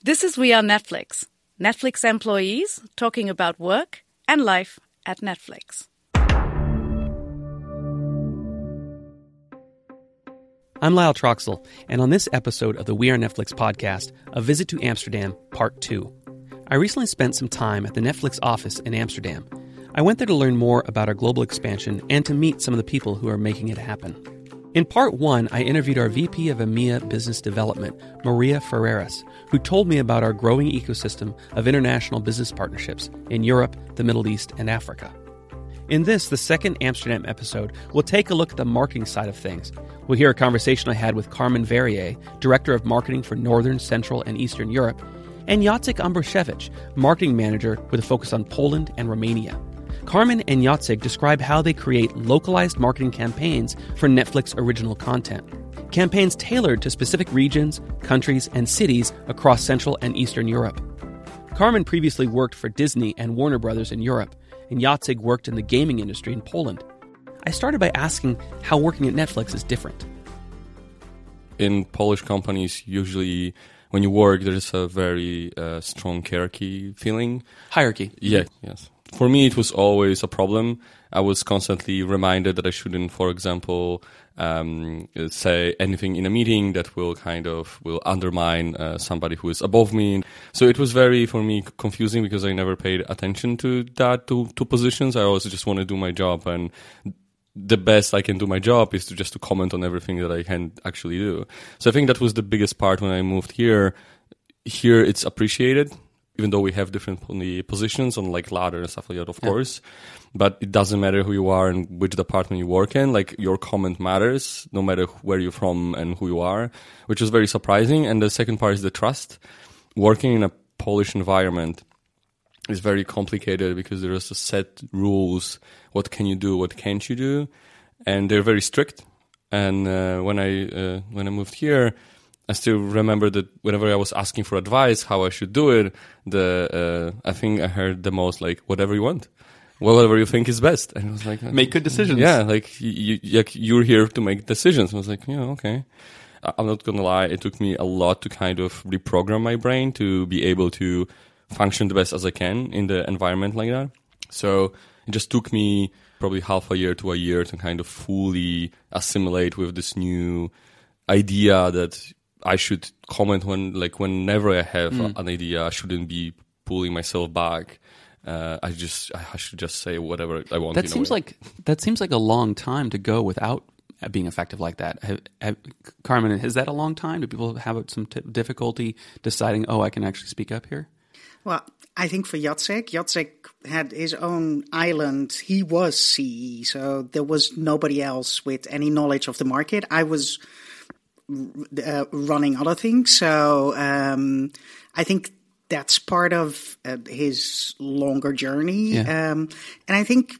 This is We Are Netflix, Netflix employees talking about work and life at Netflix. I'm Lyle Troxell, and on this episode of the We Are Netflix podcast, A Visit to Amsterdam, Part 2. I recently spent some time at the Netflix office in Amsterdam. I went there to learn more about our global expansion and to meet some of the people who are making it happen. In part one, I interviewed our VP of EMEA Business Development, Maria Ferreras, who told me about our growing ecosystem of international business partnerships in Europe, the Middle East, and Africa. In this, the second Amsterdam episode, we'll take a look at the marketing side of things. We'll hear a conversation I had with Carmen Verrier, Director of Marketing for Northern, Central, and Eastern Europe, and Jacek Ambruszewicz, Marketing Manager with a focus on Poland and Romania. Carmen and Jacek describe how they create localized marketing campaigns for Netflix original content. Campaigns tailored to specific regions, countries, and cities across Central and Eastern Europe. Carmen previously worked for Disney and Warner Brothers in Europe, and Jacek worked in the gaming industry in Poland. I started by asking how working at Netflix is different. In Polish companies, usually when you work, there's a very uh, strong hierarchy feeling. Hierarchy. Yeah, yes for me, it was always a problem. I was constantly reminded that I shouldn't, for example, um, say anything in a meeting that will kind of will undermine uh, somebody who is above me. So it was very for me confusing because I never paid attention to that two two positions. I always just want to do my job and the best I can do my job is to just to comment on everything that I can actually do. So I think that was the biggest part when I moved here. Here it's appreciated even though we have different positions on like ladder and stuff like that, of yeah. course. But it doesn't matter who you are and which department you work in. Like your comment matters, no matter where you're from and who you are, which is very surprising. And the second part is the trust. Working in a Polish environment is very complicated because there is a set rules. What can you do? What can't you do? And they're very strict. And uh, when I uh, when I moved here, I still remember that whenever I was asking for advice how I should do it, the uh, I think I heard the most like whatever you want, whatever you think is best, and I was like make good decisions. Yeah, like you, you you're here to make decisions. I was like, yeah, okay. I'm not gonna lie, it took me a lot to kind of reprogram my brain to be able to function the best as I can in the environment like that. So it just took me probably half a year to a year to kind of fully assimilate with this new idea that I should comment when like whenever I have mm. an idea, I shouldn't be pulling myself back. Uh, I just I should just say whatever I want. That seems like that seems like a long time to go without being effective like that. Have, have, Carmen, is that a long time? Do people have some t- difficulty deciding? Oh, I can actually speak up here. Well, I think for Jacek, Jacek had his own island. He was CE, so there was nobody else with any knowledge of the market. I was uh, running other things. So um, I think that's part of uh, his longer journey. Yeah. Um, and I think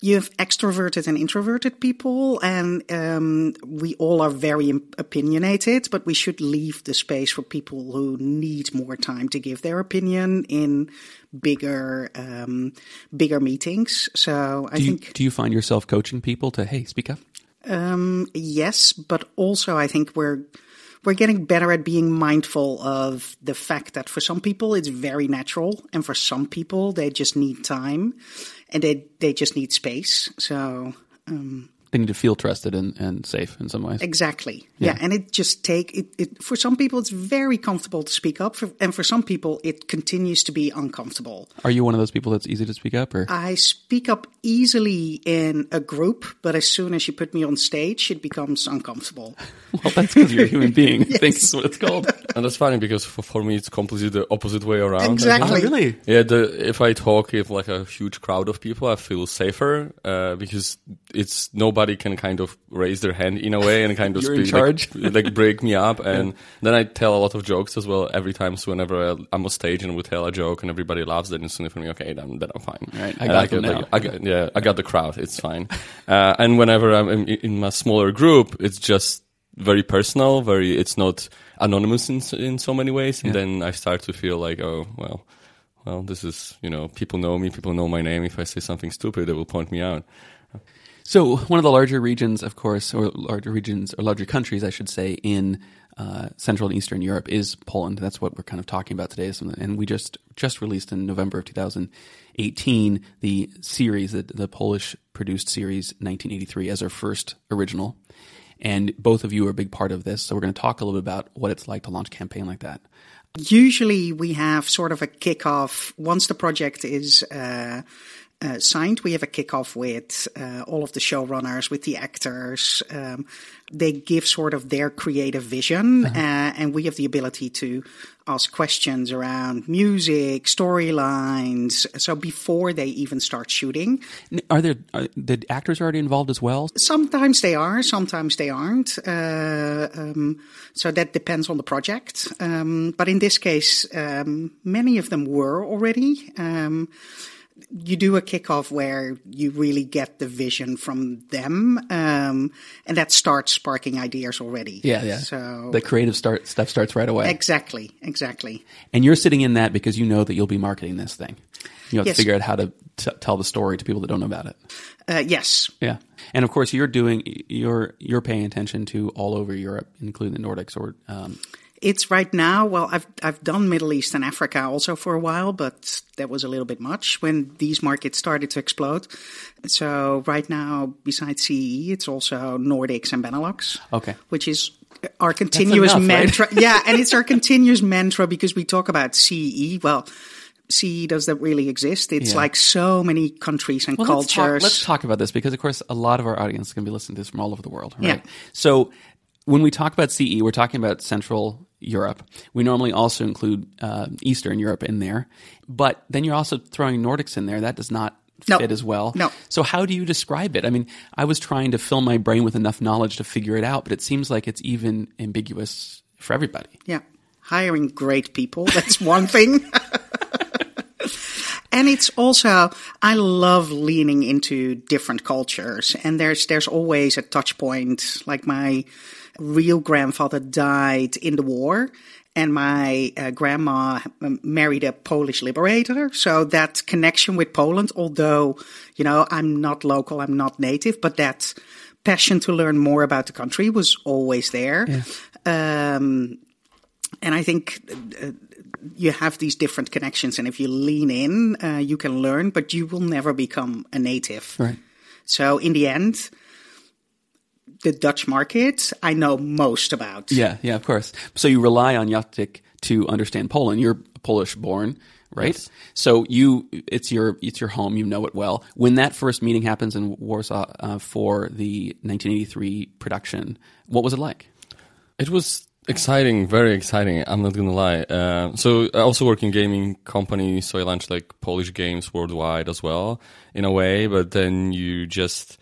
you have extroverted and introverted people, and um, we all are very opinionated, but we should leave the space for people who need more time to give their opinion in bigger, um, bigger meetings. So I do you, think. Do you find yourself coaching people to hey, speak up? Um, yes, but also I think we're we're getting better at being mindful of the fact that for some people it's very natural, and for some people they just need time, and they they just need space. So um, they need to feel trusted and, and safe in some ways. Exactly. Yeah. yeah. And it just take it, it, for some people it's very comfortable to speak up for, and for some people it continues to be uncomfortable. Are you one of those people that's easy to speak up or? I speak up easily in a group, but as soon as you put me on stage it becomes uncomfortable. well, that's because you're a human being. yes. I think that's what it's called. and that's funny because for, for me it's completely the opposite way around. Exactly. Oh, really? Yeah, the, if I talk with like a huge crowd of people I feel safer uh, because it's nobody can kind of raise their hand in a way and kind of speak. Like, like, break me up. And yeah. then I tell a lot of jokes as well every time. So whenever I'm on stage and we tell a joke and everybody laughs, then it's instantly for me, okay, then, then I'm fine. Right, I got, I like, I got, yeah, I got the crowd. It's fine. uh, and whenever I'm in, in my smaller group, it's just very personal. Very, it's not anonymous in in so many ways. And yeah. then I start to feel like, oh well well, this is, you know, people know me, people know my name. If I say something stupid, they will point me out. So one of the larger regions, of course, or larger regions or larger countries, I should say, in uh, Central and Eastern Europe is Poland. That's what we're kind of talking about today. And we just just released in November of 2018 the series, the, the Polish produced series 1983 as our first original. And both of you are a big part of this. So we're going to talk a little bit about what it's like to launch a campaign like that. Usually we have sort of a kickoff once the project is uh, uh, signed. We have a kickoff with uh, all of the showrunners, with the actors. Um, they give sort of their creative vision, uh-huh. uh, and we have the ability to ask questions around music, storylines. So before they even start shooting, are there are the actors already involved as well? Sometimes they are, sometimes they aren't. Uh, um, so that depends on the project. Um, but in this case, um, many of them were already. You do a kickoff where you really get the vision from them, um, and that starts sparking ideas already. Yeah, yeah. So the creative start stuff starts right away. Exactly, exactly. And you're sitting in that because you know that you'll be marketing this thing. You have yes. to figure out how to t- tell the story to people that don't know about it. Uh, yes. Yeah, and of course you're doing you're you're paying attention to all over Europe, including the Nordics or. Um, it's right now. Well, I've I've done Middle East and Africa also for a while, but that was a little bit much when these markets started to explode. So right now, besides CE, it's also Nordics and Benelux. Okay, which is our continuous enough, mantra. Right? yeah, and it's our continuous mantra because we talk about CE. Well. CE does that really exist? It's yeah. like so many countries and well, cultures. Let's talk, let's talk, about this because, of course, a lot of our audience can be listening to this from all over the world, right? Yeah. So, when we talk about CE, we're talking about Central Europe. We normally also include uh, Eastern Europe in there, but then you're also throwing Nordics in there. That does not no. fit as well. No. So how do you describe it? I mean, I was trying to fill my brain with enough knowledge to figure it out, but it seems like it's even ambiguous for everybody. Yeah. Hiring great people, that's one thing. and it's also I love leaning into different cultures and there's there's always a touch point like my real grandfather died in the war and my uh, grandma married a Polish liberator. So that connection with Poland, although, you know, I'm not local, I'm not native, but that passion to learn more about the country was always there. Yeah. Um, and I think uh, you have these different connections, and if you lean in, uh, you can learn, but you will never become a native. Right. So in the end, the Dutch market, I know most about. Yeah, yeah, of course. So you rely on Jacek to understand Poland. You're Polish born, right? Yes. So you, it's your, it's your home. You know it well. When that first meeting happens in Warsaw uh, for the 1983 production, what was it like? It was exciting, very exciting. I'm not gonna lie. Uh, so I also work in gaming company, so I launch like Polish games worldwide as well, in a way. But then you just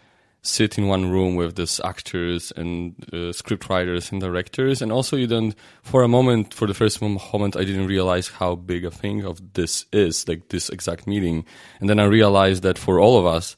sit in one room with these actors and uh, script writers and directors. And also you don't for a moment for the first moment i didn't realize how big a thing of this is like this exact meeting. And then i realized that for all of us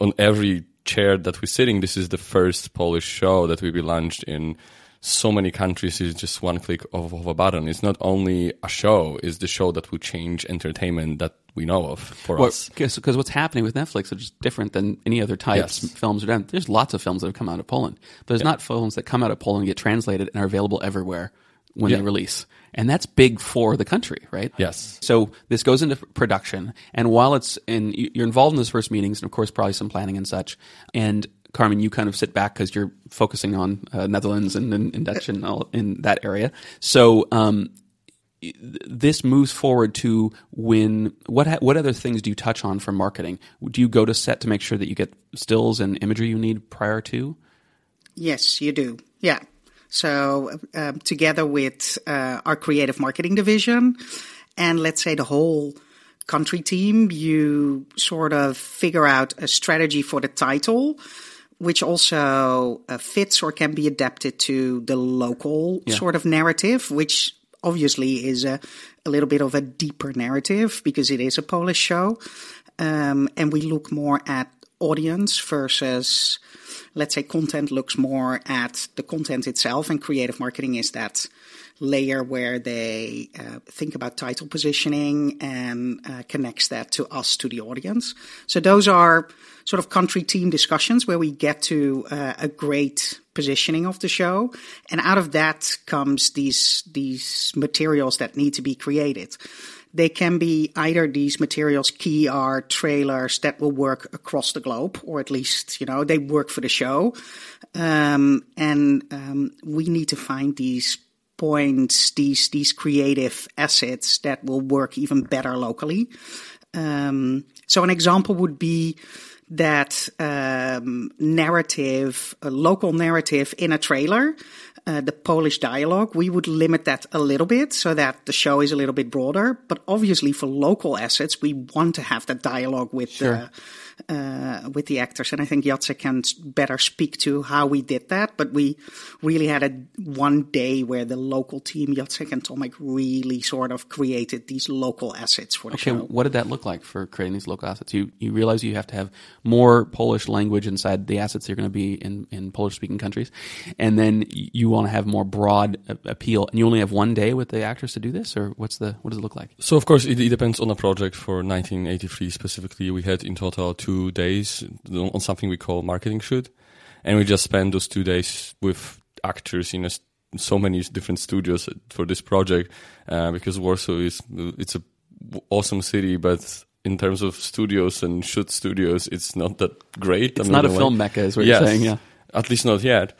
on every chair that we're sitting this is the first polish show that will be launched in so many countries is just one click of, of, a button. It's not only a show; it's the show that will change entertainment that we know of for well, us. Because what's happening with Netflix is just different than any other types yes. films are done. There's lots of films that have come out of Poland, but there's yeah. not films that come out of Poland get translated and are available everywhere when yeah. they release. And that's big for the country, right? Yes. So this goes into production, and while it's in, you're involved in those first meetings, and of course, probably some planning and such. And Carmen, you kind of sit back because you're focusing on uh, Netherlands and, and, and, Dutch and all in that area. So um, this moves forward to when what ha- what other things do you touch on for marketing? Do you go to set to make sure that you get stills and imagery you need prior to? Yes, you do. Yeah. So um, together with uh, our creative marketing division, and let's say the whole country team, you sort of figure out a strategy for the title which also uh, fits or can be adapted to the local yeah. sort of narrative, which obviously is a, a little bit of a deeper narrative because it is a Polish show. Um, and we look more at audience versus, let's say, content looks more at the content itself, and creative marketing is that layer where they uh, think about title positioning and uh, connects that to us, to the audience. So those are sort of country team discussions where we get to uh, a great positioning of the show, and out of that comes these these materials that need to be created. They can be either these materials, key art, trailers that will work across the globe, or at least, you know, they work for the show. Um, and um, we need to find these points, these these creative assets that will work even better locally. Um, so an example would be that um, narrative, a local narrative in a trailer, uh, the Polish dialogue, we would limit that a little bit so that the show is a little bit broader. But obviously, for local assets, we want to have that dialogue with sure. the uh, with the actors. And I think Jacek can better speak to how we did that. But we really had a one day where the local team, Jacek and Tomek, really sort of created these local assets for the okay, show. Okay, what did that look like for creating these local assets? You you realize you have to have more Polish language inside the assets you're going to be in in Polish speaking countries, and then you want to have more broad appeal. And you only have one day with the actors to do this, or what's the what does it look like? So of course it, it depends on the project. For 1983 specifically, we had in total two days on something we call marketing shoot, and we just spent those two days with actors in a, so many different studios for this project uh, because Warsaw is it's a awesome city, but in terms of studios and shoot studios, it's not that great. It's not a film mecca, is what you're saying. Yeah, at least not yet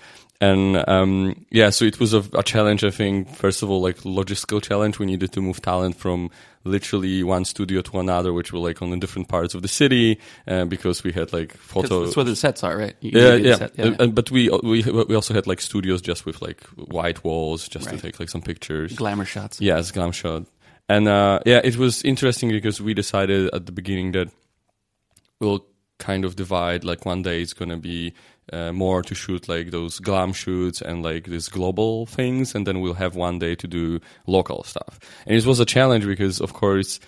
and um, yeah, so it was a, a, challenge. I think first of all, like logistical challenge. We needed to move talent from literally one studio to another, which were like on the different parts of the city, uh, because we had like photo. That's where the sets are, right? Yeah, yeah. Set, yeah, yeah. but we we we also had like studios just with like white walls, just right. to take like some pictures, glamour shots. Yes, glamour shot. And uh, yeah, it was interesting because we decided at the beginning that we'll kind of divide. Like one day it's gonna be uh, more to shoot like those glam shoots and like these global things, and then we'll have one day to do local stuff. And it was a challenge because, of course,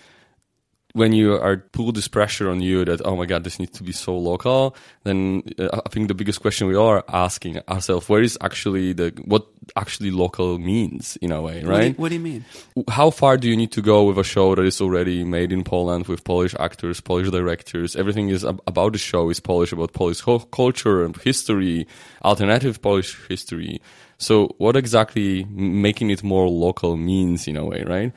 when you are put this pressure on you that oh my god this needs to be so local then uh, i think the biggest question we are asking ourselves where is actually the what actually local means in a way right what do, you, what do, you, mean? How far do you need to go with a show that is already made in poland with polish actors polish directors? Everything is ab- about the show is polish about polish ho- culture and history alternative polish history. So what exactly making it more local means in a way right?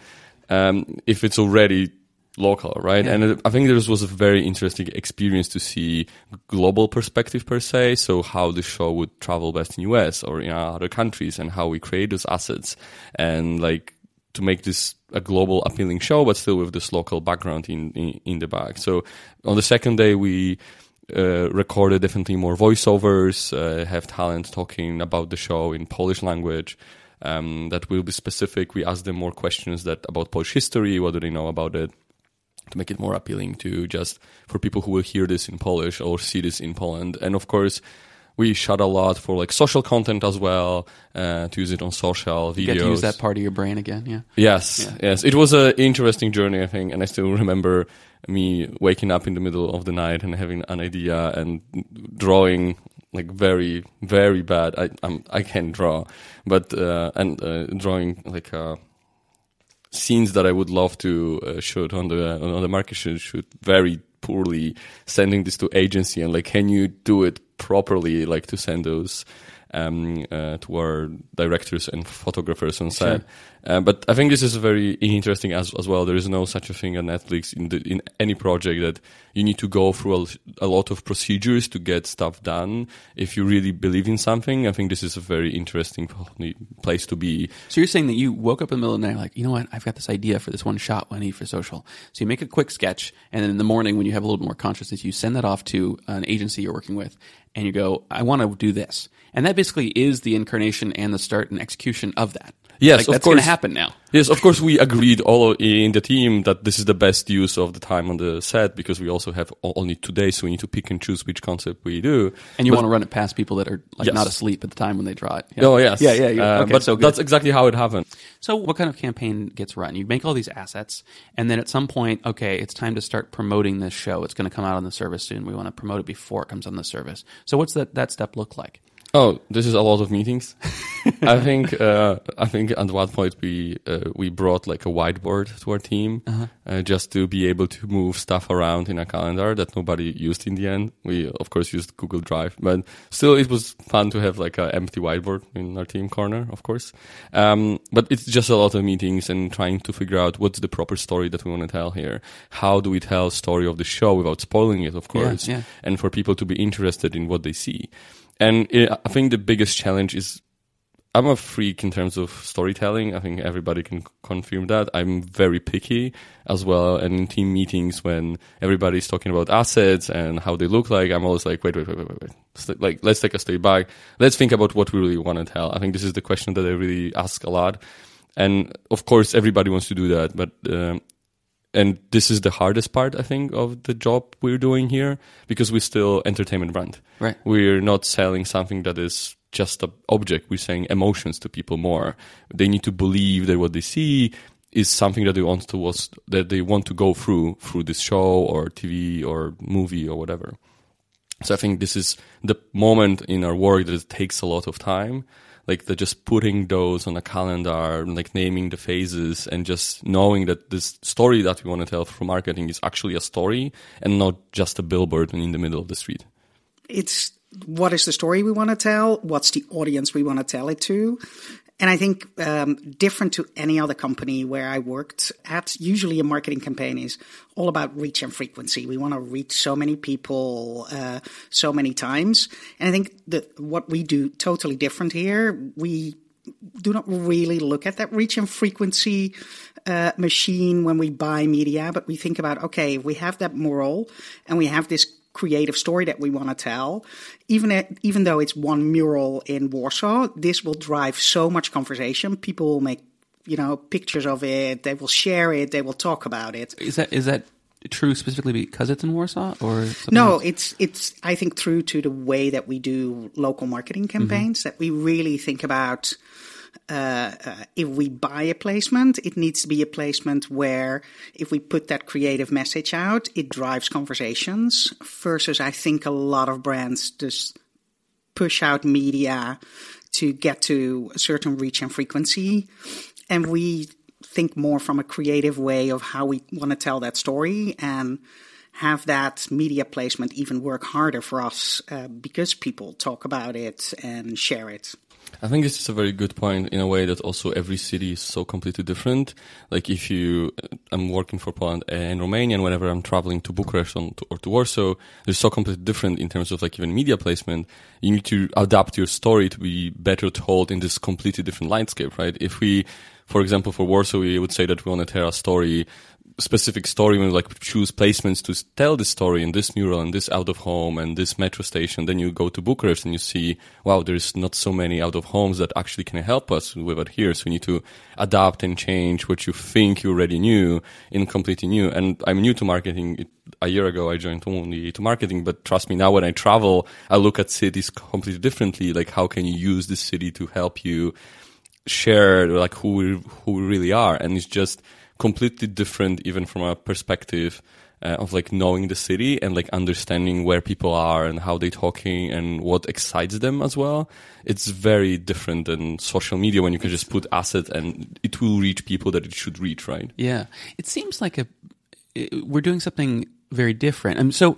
Um, if it's already local, right? Yeah. And I think this was a very interesting experience to see global perspective per se. So how the show would travel best in US or in other countries and how we create those assets and like to make this a global appealing show, but still with this local background in, in, in the back. So on the second day, we, uh, recorded definitely more voiceovers, uh, have talent talking about the show in Polish language. Um, that will be specific. We ask them more questions that about Polish history. What do they know about it? To make it more appealing to just for people who will hear this in Polish or see this in Poland. And of course, we shot a lot for like social content as well uh, to use it on social videos. You get to use that part of your brain again, yeah. Yes, yeah. yes. It was an interesting journey, I think, and I still remember me waking up in the middle of the night and having an idea and drawing like very, very bad. I I'm, I can draw, but uh, and uh, drawing like. Uh, scenes that I would love to uh, shoot on the on the market shoot, shoot very poorly, sending this to agency and like, can you do it properly? Like to send those um, uh, to our directors and photographers on set. Sure. Uh, but I think this is very interesting as as well. There is no such a thing on Netflix in the, in any project that you need to go through a, a, lot of procedures to get stuff done. If you really believe in something, I think this is a very interesting place to be. So you're saying that you woke up in the middle of the night, like, you know what, I've got this idea for this one shot I need for social. So you make a quick sketch, and then in the morning when you have a little bit more consciousness, you send that off to an agency you're working with, and you go, I want to do this. And that basically is the incarnation and the start and execution of that. Yes, Like, of that's going to happen now. Yes, of course, we agreed all in the team that this is the best use of the time on the set because we also have only two days, so we need to pick and choose which concept we do. And you But- want to run it past people that are like Yes. not asleep at the time when they draw it. Yeah. Oh yes, Yeah, yeah, yeah. Uh, okay, but so good. that's exactly how it happened. So, what kind of campaign gets run? You make all these assets, and then at some point, okay, it's time to start promoting this show. It's going to come out on the service soon. We want to promote it before it comes on the service. So, what's that that step look like? Oh, this is a lot of meetings. I think uh, I think at one point we uh, we brought like a whiteboard to our team Uh-huh. uh, just to be able to move stuff around in a calendar that nobody used in the end. We of course used Google Drive, but still it was fun to have like an empty whiteboard in our team corner, of course. Um, but it's just a lot of meetings and trying to figure out what's the proper story that we want to tell here. How do we tell story of the show without spoiling it, of course, yeah. and for people to be interested in what they see. And it, I think the biggest challenge is I'm a freak in terms of storytelling. I think everybody can confirm that. I'm very picky as well. And in team meetings, when everybody's talking about assets and how they look like, I'm always like, wait, wait, wait, wait, wait. Like, let's take a step back. Let's think about what we really want to tell. I think this is the question that I really ask a lot. And of course, everybody wants to do that, but um, and this is the hardest part i think of the job we're doing here because we're still entertainment brand Right. we're not selling something that is just an object we're saying emotions to people more they need to believe that what they see is something that they want to was that they want to go through through this show or tv or movie or whatever so I think this is the moment in our work that it takes a lot of time. Like the just putting those on a calendar, like naming the phases and just knowing that this story that we want to tell through marketing is actually a story and not just a billboard in the middle of the street. it's what is the story we want to tell? What's the audience we want to tell it to? And I think um, different to any other company where I worked at, usually a marketing campaign is all about reach and frequency. We want to reach so many people uh, so many times. And I think that what we do totally different here. We do not really look at that reach and frequency uh, machine when we buy media, but we think about okay, if we have that mural and we have this creative story that we want to tell. Even at, even though it's one mural in Warsaw, this will drive so much conversation. People will make you know pictures of it. They will share it. They will talk about it. Is that is that true specifically because it's in Warsaw or No, else? it's it's I think through to the way that we do local marketing campaigns mm-hmm. that we really think about uh, uh, if we buy a placement, it needs to be a placement where if we put that creative message out, it drives conversations. Versus, I think a lot of brands just push out media to get to a certain reach and frequency, and we think more from a creative way of how we want to tell that story and have that media placement even work harder for us uh, because people talk about it and share it. I think this is a very good point in a way that also every city is so completely different. Like if you, I'm working for Poland and Romania, and whenever I'm traveling to Bucharest or to, Warsaw, they're so completely different in terms of like even media placement. You need to adapt your story to be better told in this completely different landscape, right? If we, for example, for Warsaw, we would say that we want to tell a story specific story when we like choose placements to tell this story in this mural and this out of home and this metro station then you go to bucharest and you see wow there's not so many out of homes that actually can help us with it here. So we need to adapt and change what you think you already knew in completely new. And i'm new to marketing. A year ago i joined only to marketing but trust me now when i travel i look at cities completely differently. Like how can you use this city to help you share like who we, who we really are? And it's just completely different even from a perspective uh, of like knowing the city and like understanding where people are and how they're talking and what excites them as well. It's very different than social media when you can just put assets and it will reach people that it should reach right? Yeah, it seems like a we're doing something very different. Um, so,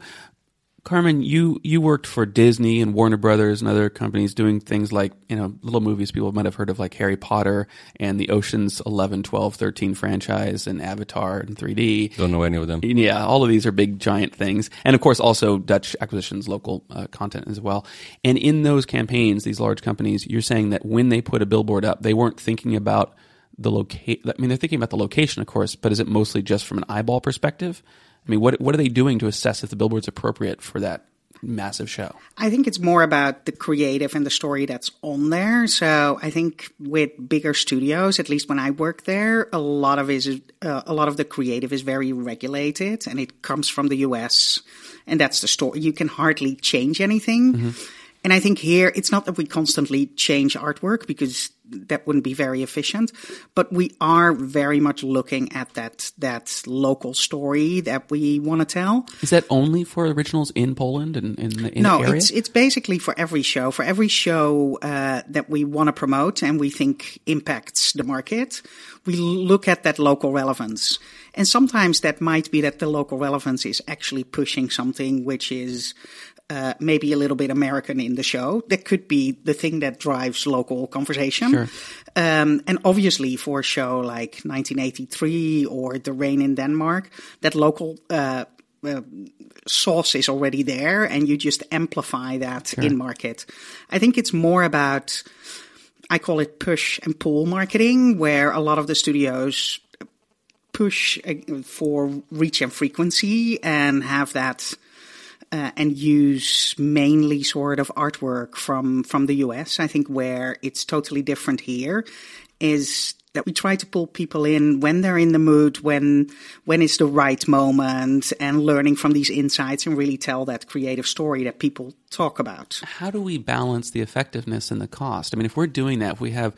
Carmen, you you worked for Disney and Warner Brothers and other companies doing things like you know little movies people might have heard of like Harry Potter and the Ocean's 11, 12, 13 franchise and Avatar and 3D. don't know any of them Yeah, all of these are big, giant things. And of course, also Dutch acquisitions, local uh, content as well. And in those campaigns, these large companies, you're saying that when they put a billboard up, they weren't thinking about the location. I mean, they're thinking about the location, of course, but is it mostly just from an eyeball perspective? I mean, what what are they doing to assess if the billboard's appropriate for that massive show? I think it's more about the creative and the story that's on there. So I think with bigger studios, at least when I work there, a lot of is uh, a lot of the creative is very regulated, and it comes from the US, and that's the story. You can hardly change anything. Mm-hmm. And I think here it's not that we constantly change artwork because that wouldn't be very efficient. But we are very much looking at that that local story that we want to tell. Is that only for originals in Poland and in, in, in no, the area? it's it's basically for every show. For every show uh, that we want to promote and we think impacts the market, we look at that local relevance. And sometimes that might be that the local relevance is actually pushing something which is uh, maybe a little bit American in the show. That could be the thing that drives local conversation. Sure. Um, and obviously, for a show like 1983 or The Rain in Denmark, that local uh, uh, sauce is already there, and you just amplify that sure. in market. I think it's more about, I call it push and pull marketing, where a lot of the studios push uh, for reach and frequency and have that uh, and use mainly sort of artwork from from the US. I think where it's totally different here is that we try to pull people in when they're in the mood, when when it's the right moment, and learning from these insights and really tell that creative story that people talk about. How do we balance the effectiveness and the cost? I mean, if we're doing that, if we have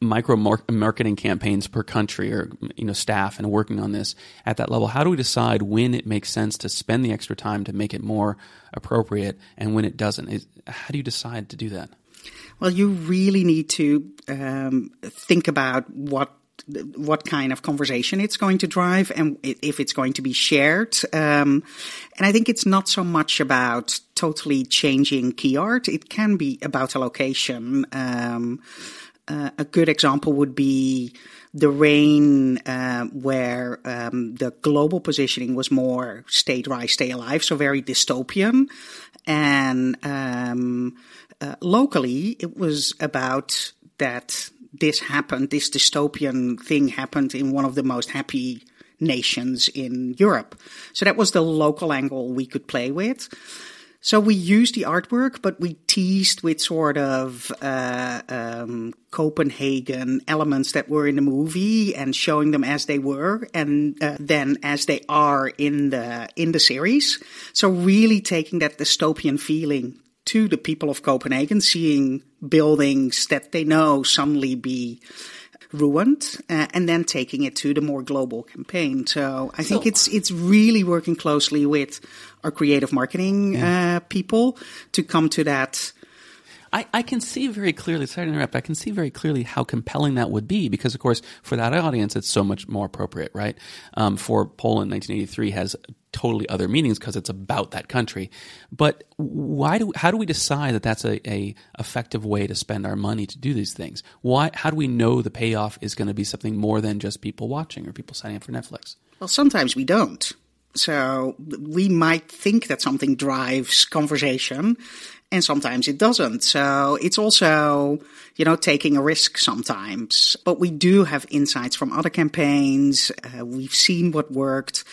micro marketing campaigns per country or you know staff and working on this at that level, how do we decide when it makes sense to spend the extra time to make it more appropriate and when it doesn't? How do you decide to do that? Well, you really need to um, think about what what kind of conversation it's going to drive and if it's going to be shared. Um, and I think it's not so much about totally changing key art. It can be about a location. Um, uh, a good example would be the rain, uh, where um, the global positioning was more stay dry, stay alive, so very dystopian. And um, uh, locally, it was about that this happened, this dystopian thing happened in one of the most happy nations in Europe. So that was the local angle we could play with. So we used the artwork, but we teased with sort of uh, um, Copenhagen elements that were in the movie and showing them as they were, and uh, then as they are in the in the series. So really taking that dystopian feeling to the people of Copenhagen, seeing buildings that they know suddenly be ruined, uh, and then taking it to the more global campaign. So I think so, it's it's really working closely with our creative marketing yeah. uh, people to come to that I, I can see very clearly, sorry to interrupt, I can see very clearly how compelling that would be because, of course, for that audience, it's so much more appropriate, right? Um, for Poland, 1983 has totally other meanings because it's about that country. But why do, how do we decide that that's a, a effective way to spend our money to do these things? Why, how do we know the payoff is going to be something more than just people watching or people signing up for Netflix? Well, sometimes we don't. So we might think that something drives conversation and sometimes it doesn't. So it's also, you know, taking a risk sometimes. But we do have insights from other campaigns. Uh, we've seen what worked.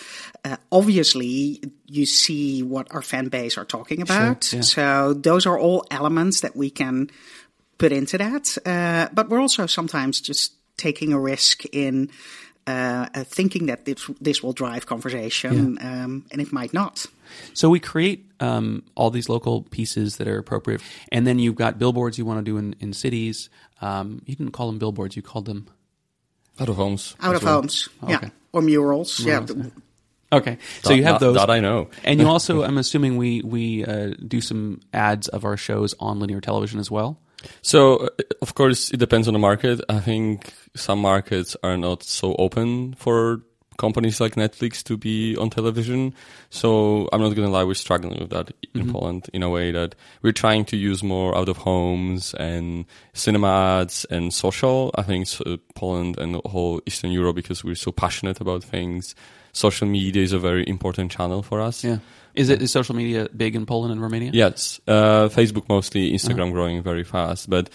Uh, obviously, you see what our fan base are talking about. Sure, yeah. So those are all elements that we can put into that. Uh, but we're also sometimes just taking a risk in uh, uh, thinking that this, this will drive conversation, yeah. um, and it might not. So we create um, all these local pieces that are appropriate, and then you've got billboards you want to do in, in cities. Um, you didn't call them billboards; you called them out of homes. Out of well. homes, yeah, okay. or murals. murals. Yeah. Okay, so you have those. That I know. and you also, I'm assuming, we we uh, do some ads of our shows on linear television as well. So, uh, of course, it depends on the market. I think some markets are not so open for companies like Netflix to be on television. So I'm not going to lie, we're struggling with that in mm-hmm. Poland in a way that we're trying to use more out of homes and cinema ads and social. I think so, Poland and the whole Eastern Europe, because we're so passionate about things, social media is a very important channel for us. Yeah. Is it is social media big in Poland and Romania? Yes, uh, Facebook mostly, Instagram uh-huh. growing very fast. But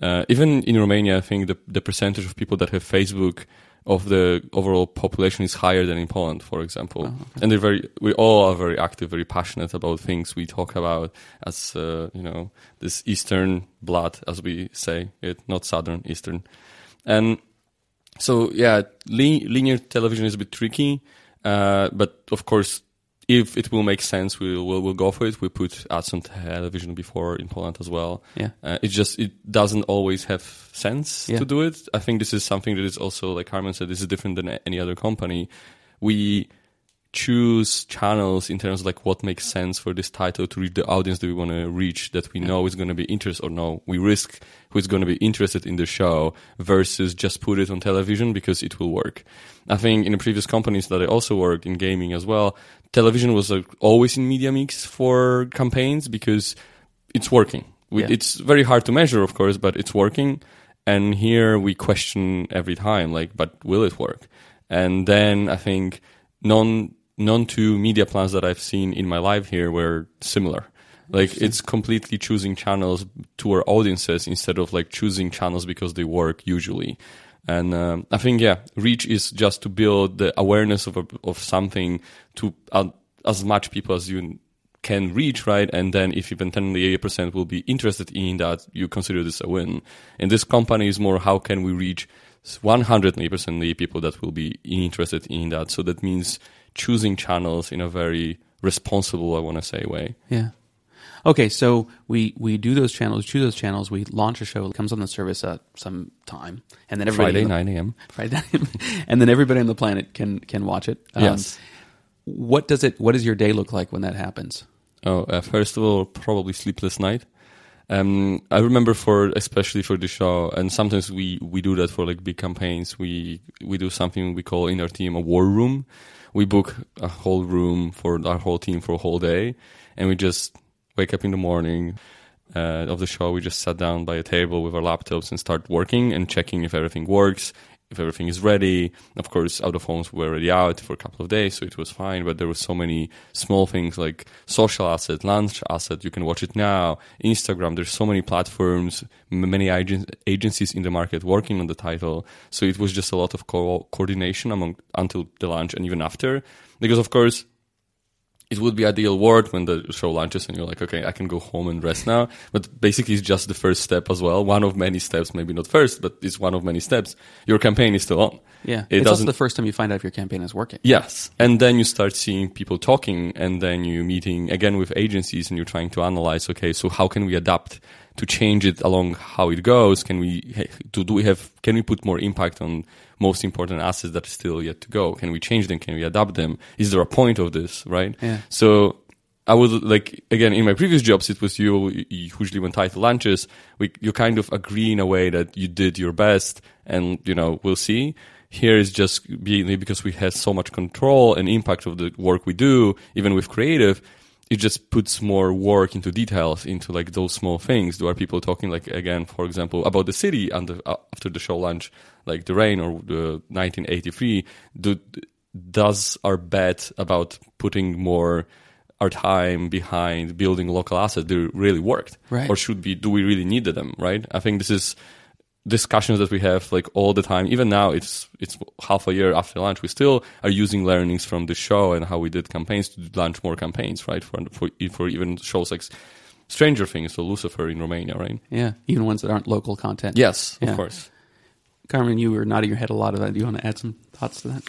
uh, even in Romania, I think the the percentage of people that have Facebook of the overall population is higher than in Poland, for example. Oh, okay. And they're very, we all are very active, very passionate about things we talk about as, uh, you know, this Eastern blood, as we say it, not Southern, Eastern. And so, yeah, li- linear television is a bit tricky. Uh, but of course, if it will make sense, we'll, we'll, we'll go for it. We put ads on television before in Poland as well. Yeah. Uh, it just, it doesn't always have sense Yeah. to do it. I think this is something that is also, like Carmen said, this is different than any other company. We choose channels in terms of like what makes sense for this title to reach the audience that we want to reach that we know is going to be interested or no we risk who's going to be interested in the show versus just put it on television because it will work i think in the previous companies that i also worked in gaming as well television was like, always in media mix for campaigns because it's working. We, Yeah. it's very hard to measure of course but it's working. And here we question every time like but will it work? And then i think non non two media plans that i've seen in my life here were similar. Like it's completely choosing channels to our audiences instead of like choosing channels because they work usually and um, i think yeah reach is just to build the awareness of a, of something to uh, as much people as you can reach, right? And then if even 10 to 80% will be interested in that, you consider this a win. And this company is more how can we reach 100% of the people that will be interested in that. So that means choosing channels in a very responsible, I want to say, way. Yeah. Okay, so we we do those channels, choose those channels. We launch a show, it comes on the service at some time, and then everybody Friday, 9 a.m. Friday, and then everybody on the planet can can watch it. Um, yes. What does it? What does your day look like when that happens? Oh, uh, first of all, probably sleepless night. Um, I remember for especially for the show, and sometimes we we do that for like big campaigns. We we do something we call in our team a war room. We book a whole room for our whole team for a whole day, and we just wake up in the morning uh, of the show. We just sat down by a table with our laptops and start working and checking if everything works, if everything is ready. Of course, out of homes were already out for a couple of days, so it was fine. But there were so many small things like social asset, launch asset. You can watch it now. Instagram. There's so many platforms, many agen- agencies in the market working on the title. So it was just a lot of co- coordination among until the launch and even after, because of course it would be ideal world when the show launches and you're like, okay, I can go home and rest now. But basically, it's just the first step as well. One of many steps, maybe not first, but it's one of many steps. Your campaign is still on. Yeah, It it's also the first time you find out if your campaign is working. Yes. And then you start seeing people talking and then you're meeting again with agencies and you're trying to analyze, okay, so how can we adapt to change it along how it goes? Can we, do, do we have, can we put more impact on most important assets that are still yet to go? Can we change them? Can we adapt them? Is there a point of this? Right. Yeah. So I would like again in my previous jobs it was you usually when title launches we you kind of agree in a way that you did your best and you know we'll see here is just being because we had so much control and impact of the work we do even with creative it just puts more work into details into like those small things. Do are people talking like again for example about the city uh, after the show launch like the rain or the 1983 do does our bet about putting more our time behind building local assets do really worked? Right. or should be do we really need them right? I think this is discussions that we have like all the time even now it's it's half a year after launch we still are using learnings from the show and how we did campaigns to launch more campaigns right for for, for even shows like stranger things or lucifer in romania right Yeah, even ones that aren't local content. yes Yeah. of course Carmen, you were nodding your head a lot of that. Do you want to add some thoughts to that?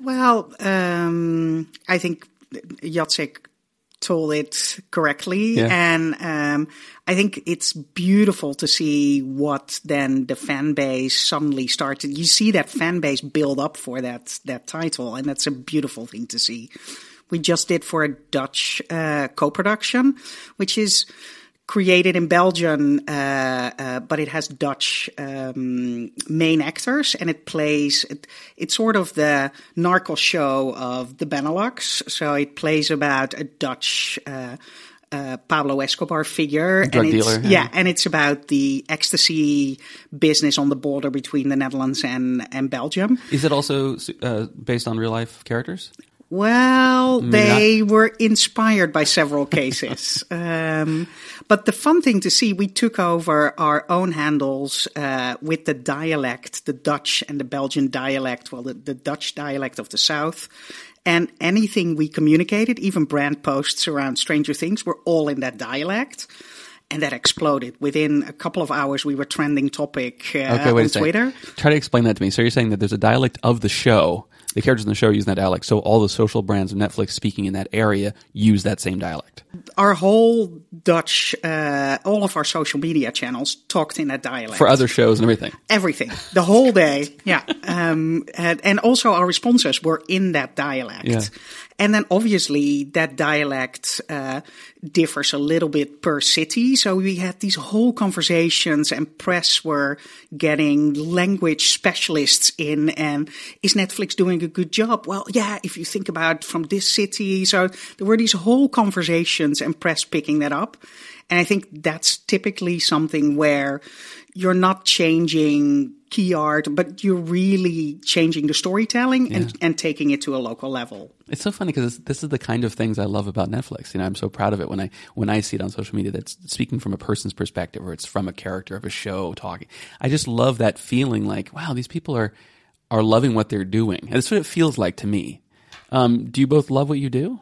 Well, um, I think Jacek told it correctly, Yeah. and um, I think it's beautiful to see what then the fan base suddenly started. You see that fan base build up for that that title, and that's a beautiful thing to see. We just did for a Dutch uh, co-production, which is created in Belgium, uh, uh, but it has Dutch um, main actors, and it plays. It, it's sort of the narco show of the Benelux. So it plays about a Dutch. Uh, uh, Pablo Escobar figure, Drug and it's, dealer, yeah. yeah, and it's about the ecstasy business on the border between the Netherlands and and Belgium. Is it also uh, based on real life characters? Well, Maybe they were inspired by several cases. um, but the fun thing to see, we took over our own handles uh, with the dialect, the Dutch and the Belgian dialect, well, the, the Dutch dialect of the South. And anything we communicated, even brand posts around Stranger Things, were all in that dialect. And that exploded. Within a couple of hours, we were trending topic uh, Okay, on. Twitter. Try to explain that to me. So you're saying that there's a dialect of the show. The characters in the show use that dialect. So all the social brands of Netflix speaking in that area use that same dialect. Our whole Dutch, uh, all of our social media channels talked in that dialect. For other shows and everything. everything the whole day yeah um and, and also our responses were in that dialect Yeah. And then obviously that dialect uh, differs a little bit per city. So we had these whole conversations and press were getting language specialists in and is netflix doing a good job? Well yeah if you think about from this city. So there were these whole conversations and press picking that up and I think that's typically something where you're not changing key art, but you're really changing the storytelling and, and taking it to a local level. It's so funny because this is the kind of things I love about Netflix. You know, I'm so proud of it when I when I see it on social media. That's speaking from a person's perspective, or it's from a character of a show talking. I just love that feeling. Like, wow, these people are are loving what they're doing. And that's what it feels like to me. Um, do you both love what you do?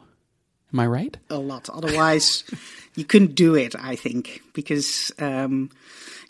Am I right? A lot. Otherwise, you couldn't do it, I think, because um,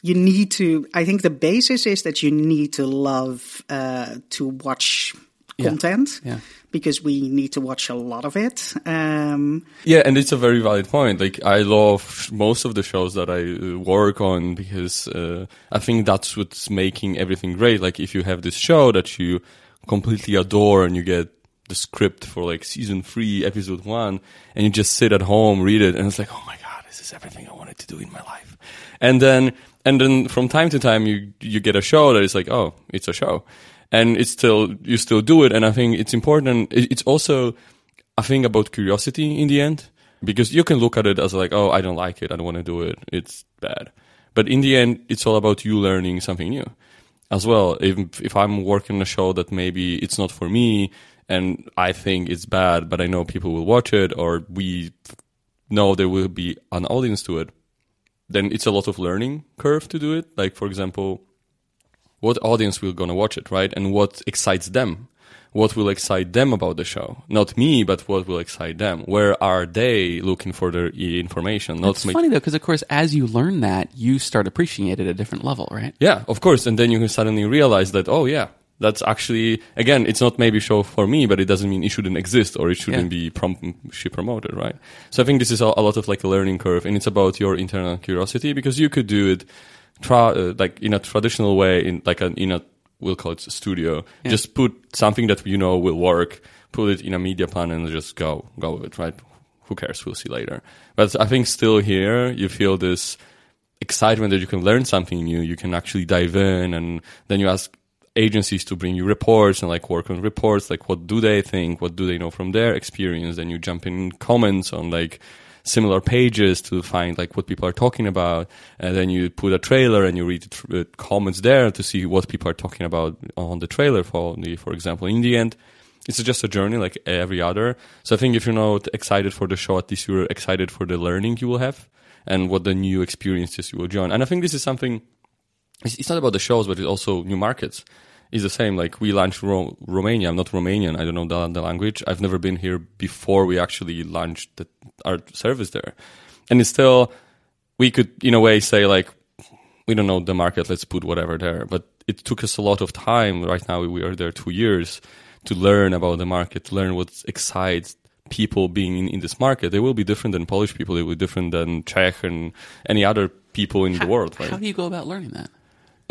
you need to. I think the basis is that you need to love uh, to watch content. Yeah. Because we need to watch a lot of it. Um, Yeah, and it's a very valid point. Like I love most of the shows that I uh, work on because uh, I think that's what's making everything great. Like if you have this show that you completely adore and you get the script for like season three, episode one, and you just sit at home, read it, and it's like, oh my god, this is everything I wanted to do in my life. And then, and then from time to time, you you get a show that is like, oh, it's a show, and it's still you still do it. And I think it's important. It's also a thing about curiosity in the end, because you can look at it as like, oh, I don't like it, I don't want to do it, it's bad. But in the end, it's all about you learning something new as well. If if I'm working a show that maybe it's not for me and I think it's bad, but I know people will watch it, or we know there will be an audience to it, then it's a lot of learning curve to do it. Like for example, what audience will gonna watch it, right? And what excites them? What will excite them about the show? Not me, but what will excite them? Where are they looking for their information? Not It's make- funny though, because of course, as you learn that, you start appreciating it at a different level, right? Yeah, of course. And then you can suddenly realize that, oh yeah, that's actually, again, it's not maybe show for me, but it doesn't mean it shouldn't exist or it shouldn't Yeah. be prom- she promoted, right? So I think this is a, a lot of like a learning curve and it's about your internal curiosity because you could do it tra- uh, like in a traditional way in like a, in a, we'll call it a studio. Just put something that you know will work, put it in a media plan and just go, go with it, right? Who cares? We'll see later. But I think still here you feel this, excitement that you can learn something new. You can actually dive in and then you ask agencies to bring you reports and like work on reports. Like what do they think? What do they know from their experience? Then you jump in comments on like similar pages to find like what people are talking about. And then you put a trailer and you read the uh, comments there to see what people are talking about on the trailer for the, for example, in the end. It's just a journey like every other. So I think if you're not excited for the show, at least you're excited for the learning you will have and what the new experiences you will join. And I think this is something, it's, it's not about the shows, but it's also new markets. It's the same. Like we launched Ro- Romania. I'm not Romanian. I don't know the, the language. I've never been here before we actually launched the, our service there. And it's still, we could in a way say like, we don't know the market. Let's put whatever there. But it took us a lot of time. Right now we are there two years to learn about the market, learn what excites people being in, in this market. They will be different than Polish people. They will be different than Czech and any other people in the world, right? How do you go about learning that?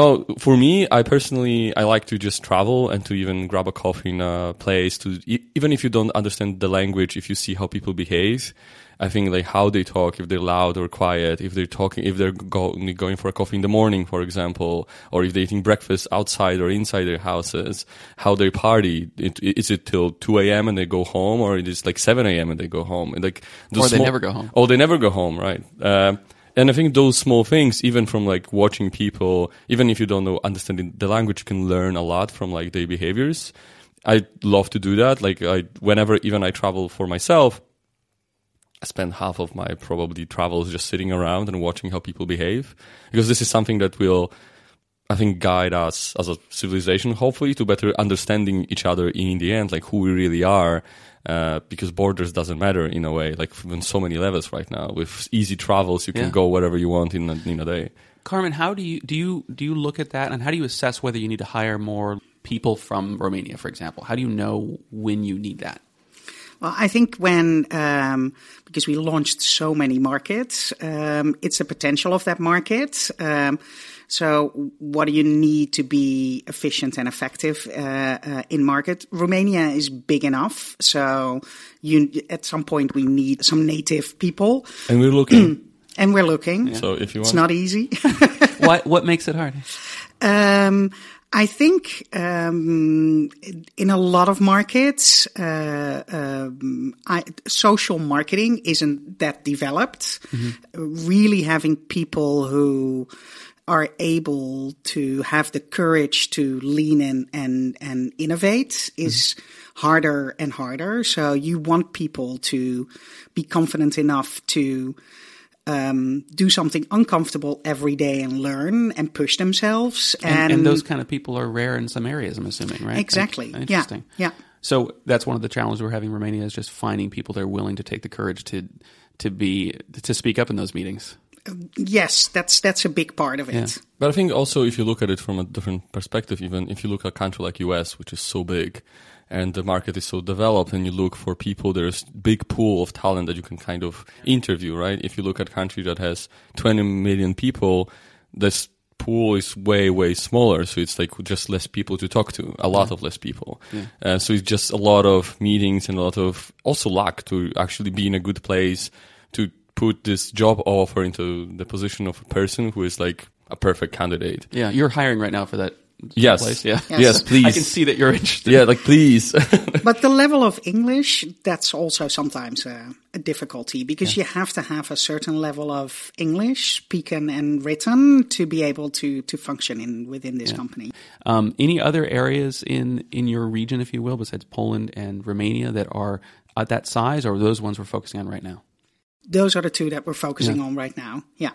Oh, for me, I personally, I like to just travel and to even grab a coffee in a place to, even if you don't understand the language, if you see how people behave, I think like how they talk, if they're loud or quiet, if they're talking, if they're go, going for a coffee in the morning, for example, or if they're eating breakfast outside or inside their houses, how they party. It, is it till 2 a.m. and they go home or it is like 7 a.m. and they go home? And like, the Or they small- never go home. Oh, they never go home, right? Uh, and I think those small things, even from like watching people, even if you don't know understanding the language, you can learn a lot from like their behaviors. I love to do that. Like I, whenever even I travel for myself, I spend half of my probably travels just sitting around and watching how people behave because this is something that will, I think, guide us as a civilization, hopefully, to better understanding each other in the end, like who we really are. Uh, because borders doesn't matter in a way, like on so many levels right now. With easy travels, you can Yeah. go wherever you want in a, in a day. Carmen, how do you do you do you look at that, and how do you assess whether you need to hire more people from Romania, for example? How do you know when you need that? Well, I think when um, because we launched so many markets, um, it's the potential of that market. Um, so, what do you need to be efficient and effective uh, uh, in market? Romania is big enough, so you at some point we need some native people, And we're looking. and we're looking. So if you want, It's not easy. what what makes it hard? Um, I think um, in a lot of markets, uh, um, I, social marketing isn't that developed. Really having people who are able to have the courage to lean in and, and innovate is harder and harder. So you want people to be confident enough to um, do something uncomfortable every day and learn and push themselves. And, And, and those kind of people are rare in some areas, I'm assuming, right? Exactly. Like, Yeah. interesting. Yeah. So that's one of the challenges we're having in Romania is just finding people that are willing to take the courage to to be to speak up in those meetings. Yes, that's that's a big part of it. Yeah. But I think also if you look at it from a different perspective, even if you look at a country like US, which is so big and the market is so developed and you look for people, there's big pool of talent that you can kind of interview, right? If you look at a country that has 20 million people, this pool is way, way smaller. So it's like just less people to talk to, a lot of less people. Uh, so it's just a lot of meetings and a lot of also luck to actually be in a good place to put this job offer into the position of a person who is like a perfect candidate. Yeah, you're hiring right now for that Yes. place. Yeah. Yes. Yes, please. I can see that you're interested. Yeah, like please. But the level of English, that's also sometimes a, a difficulty because you have to have a certain level of English spoken and written to be able to to function in within this company. Um, any other areas in in your region, if you will, besides Poland and Romania, that are at that size, or are those ones we're focusing on right now? Those are the two that we're focusing on right now. Yeah.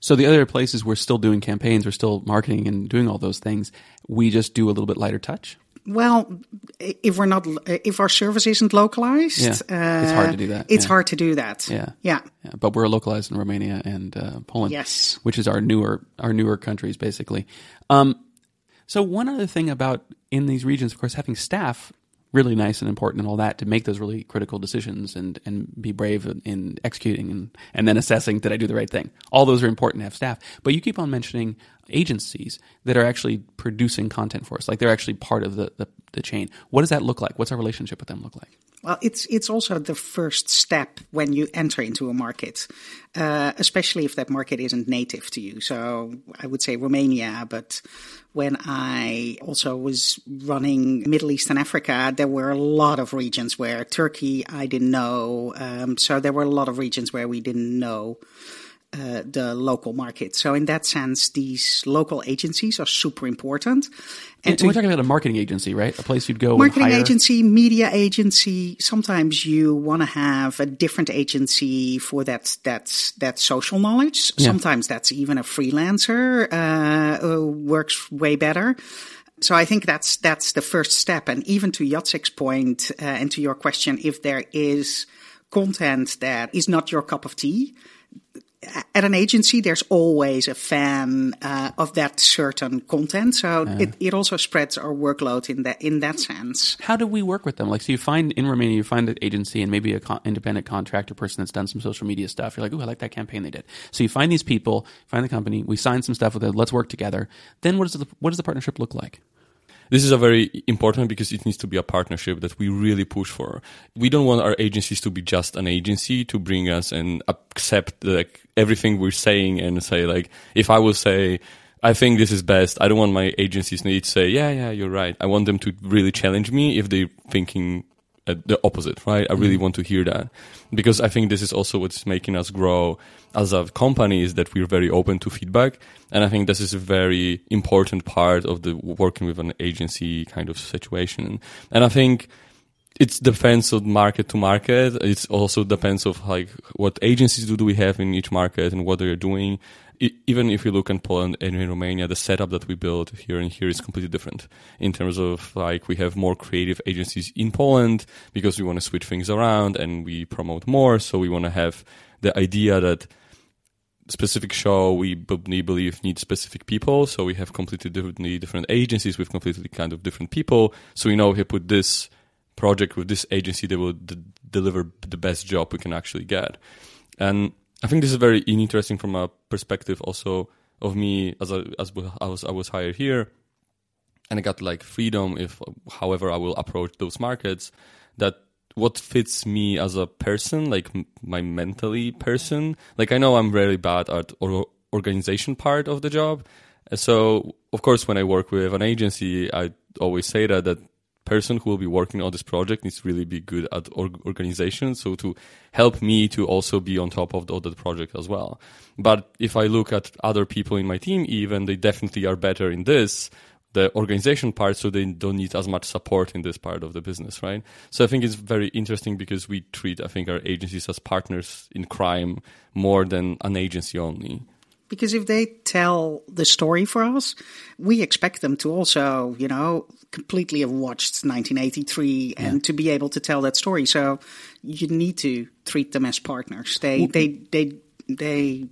So the other places we're still doing campaigns, we're still marketing and doing all those things. We just do a little bit lighter touch. Well, if we're not, if our service isn't localized, Yeah. It's hard to do that. It's Yeah. hard to do that. Yeah. Yeah. Yeah, but we're localized in Romania and uh, Poland. Yes. which is our newer our newer countries basically. Um, so one other thing about in these regions, of course, having staff really nice and important and all that to make those really critical decisions and and be brave in, in executing and and then assessing did I do the right thing. All those are important to have staff, but you keep on mentioning agencies that are actually producing content for us, like they're actually part of the the, the chain. What does that look like? What's our relationship with them look like? Well, it's it's also the first step when you enter into a market, uh, especially if that market isn't native to you. So I would say Romania, but when I also was running Middle East and Africa, there were a lot of regions where Turkey I didn't know. Um, so there were a lot of regions where we didn't know uh, the local market. So in that sense, these local agencies are super important. And to- we're talking about a marketing agency, right? A place you'd go and marketing agency, media agency. Sometimes you want to have a different agency for that that that social knowledge. Sometimes that's even a freelancer uh, uh, works way better. So I think that's that's the first step. And even to Jacek's point uh, and to your question, if there is content that is not your cup of tea, at an agency, there's always a fan uh, of that certain content, so it, it also spreads our workload in that in that sense. how do we work with them? Like, so you find in Romania, you find an agency and maybe a con- independent contractor person that's done some social media stuff. You're like, oh, I like that campaign they did. So you find these people, find the company, we sign some stuff with it. Let's work together. Then what does the what does the partnership look like? This is a very important because it needs to be a partnership that we really push for. We don't want our agencies to be just an agency to bring us and accept like everything we're saying and say like if I will say I think this is best, I don't want my agencies need to say yeah yeah you're right. I want them to really challenge me if they're thinking Uh, the opposite, right? I really mm. want to hear that because I think this is also what's making us grow as a company is that we're very open to feedback. And I think this is a very important part of the working with an agency kind of situation. And I think it depends on market to market. It also depends of like what agencies do, do we have in each market and what they're doing even if you look in Poland and in Romania, the setup that we build here and here is completely different in terms of like we have more creative agencies in Poland because we want to switch things around and we promote more. So we want to have the idea that specific show we believe needs specific people. So we have completely different, different agencies with completely kind of different people. So we know if you put this project with this agency, they will d- deliver the best job we can actually get. And I think this is very interesting from a perspective also of me as a, as I was I was hired here, and I got like freedom if however I will approach those markets. That what fits me as a person, like my mentally person. Like I know I'm very bad at or organization part of the job. So of course, when I work with an agency, I always say that that person who will be working on this project needs to really be good at org- organization. So to help me to also be on top of the, of the project as well. But if I look at other people in my team, even they definitely are better in this the organization part so they don't need as much support in this part of the business right so i think it's very interesting because we treat i think our agencies as partners in crime more than an agency only because if they tell the story for us, we expect them to also, you know, completely have watched 1983 and to be able to tell that story. So you need to treat them as partners. They, well, they, they, they,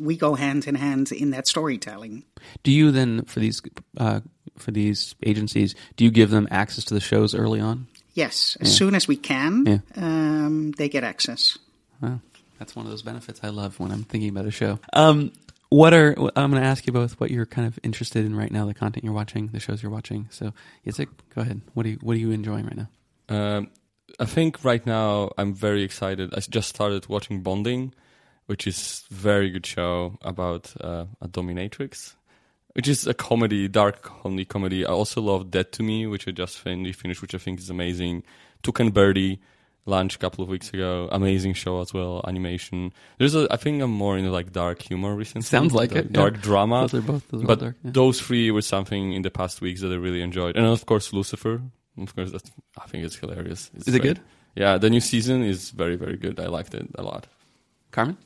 we go hand in hand in that storytelling. Do you then, for these, uh, for these agencies, do you give them access to the shows early on? Yes, as yeah. soon as we can, yeah. um, they get access. Wow. That's one of those benefits I love when I'm thinking about a show. Um, what are I'm going to ask you both what you're kind of interested in right now, the content you're watching, the shows you're watching. So, Jacek, go ahead. What are you What are you enjoying right now? Um, I think right now I'm very excited. I just started watching Bonding, which is very good show about uh, a dominatrix, which is a comedy, dark comedy comedy. I also love Dead to Me, which I just finished, which I think is amazing. Tuca and Birdie launched a couple of weeks ago. Amazing show as well, animation. There's a, I think I'm more into like dark humor recently. Sounds like it. Dark yeah. drama. Those are both. Those but dark, yeah. those three were something in the past weeks that I really enjoyed, and of course Lucifer. Of course, that's, I think it's hilarious. It's is it good? Yeah, the new season is very very good. I liked it a lot. Carmen.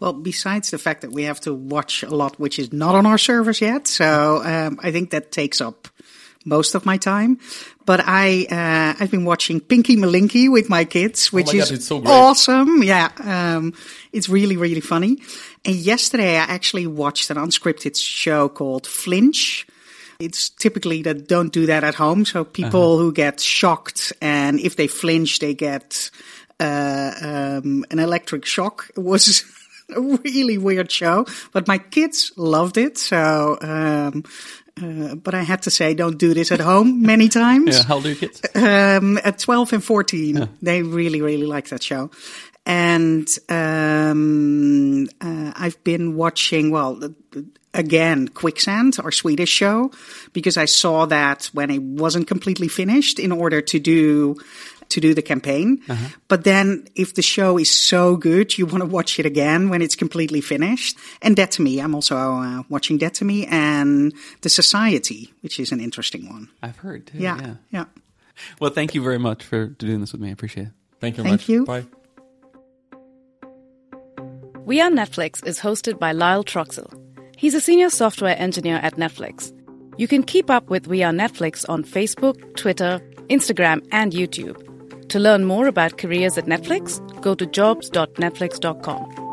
Well, besides the fact that we have to watch a lot, which is not on our servers yet, so um, I think that takes up most of my time. But I uh, I've been watching Pinky Malinky with my kids, oh which oh my is God, so awesome. Yeah, um, it's really really funny. And yesterday I actually watched an unscripted show called Flinch. It's typically that don't do that at home. So people uh-huh. who get shocked and if they flinch, they get uh, um, an electric shock. It was a really weird show, but my kids loved it. So um, uh, but I had to say, don't do this at home many times. yeah, how old are your kids? Um, at 12 and 14. Yeah. They really, really like that show. And um, uh, I've been watching, well, again, Quicksand, our Swedish show, because I saw that when it wasn't completely finished in order to do to do the campaign. Uh-huh. But then if the show is so good, you want to watch it again when it's completely finished. And Dead to Me, I'm also uh, watching Dead to Me and The Society, which is an interesting one. I've heard too. Yeah. Yeah. yeah. Well, thank you very much for doing this with me. I appreciate it. Thank you thank much. you. Bye. We Are Netflix is hosted by Lyle Troxell. He's a senior software engineer at Netflix. You can keep up with We Are Netflix on Facebook, Twitter, Instagram, and YouTube. To learn more about careers at Netflix, go to jobs.netflix.com.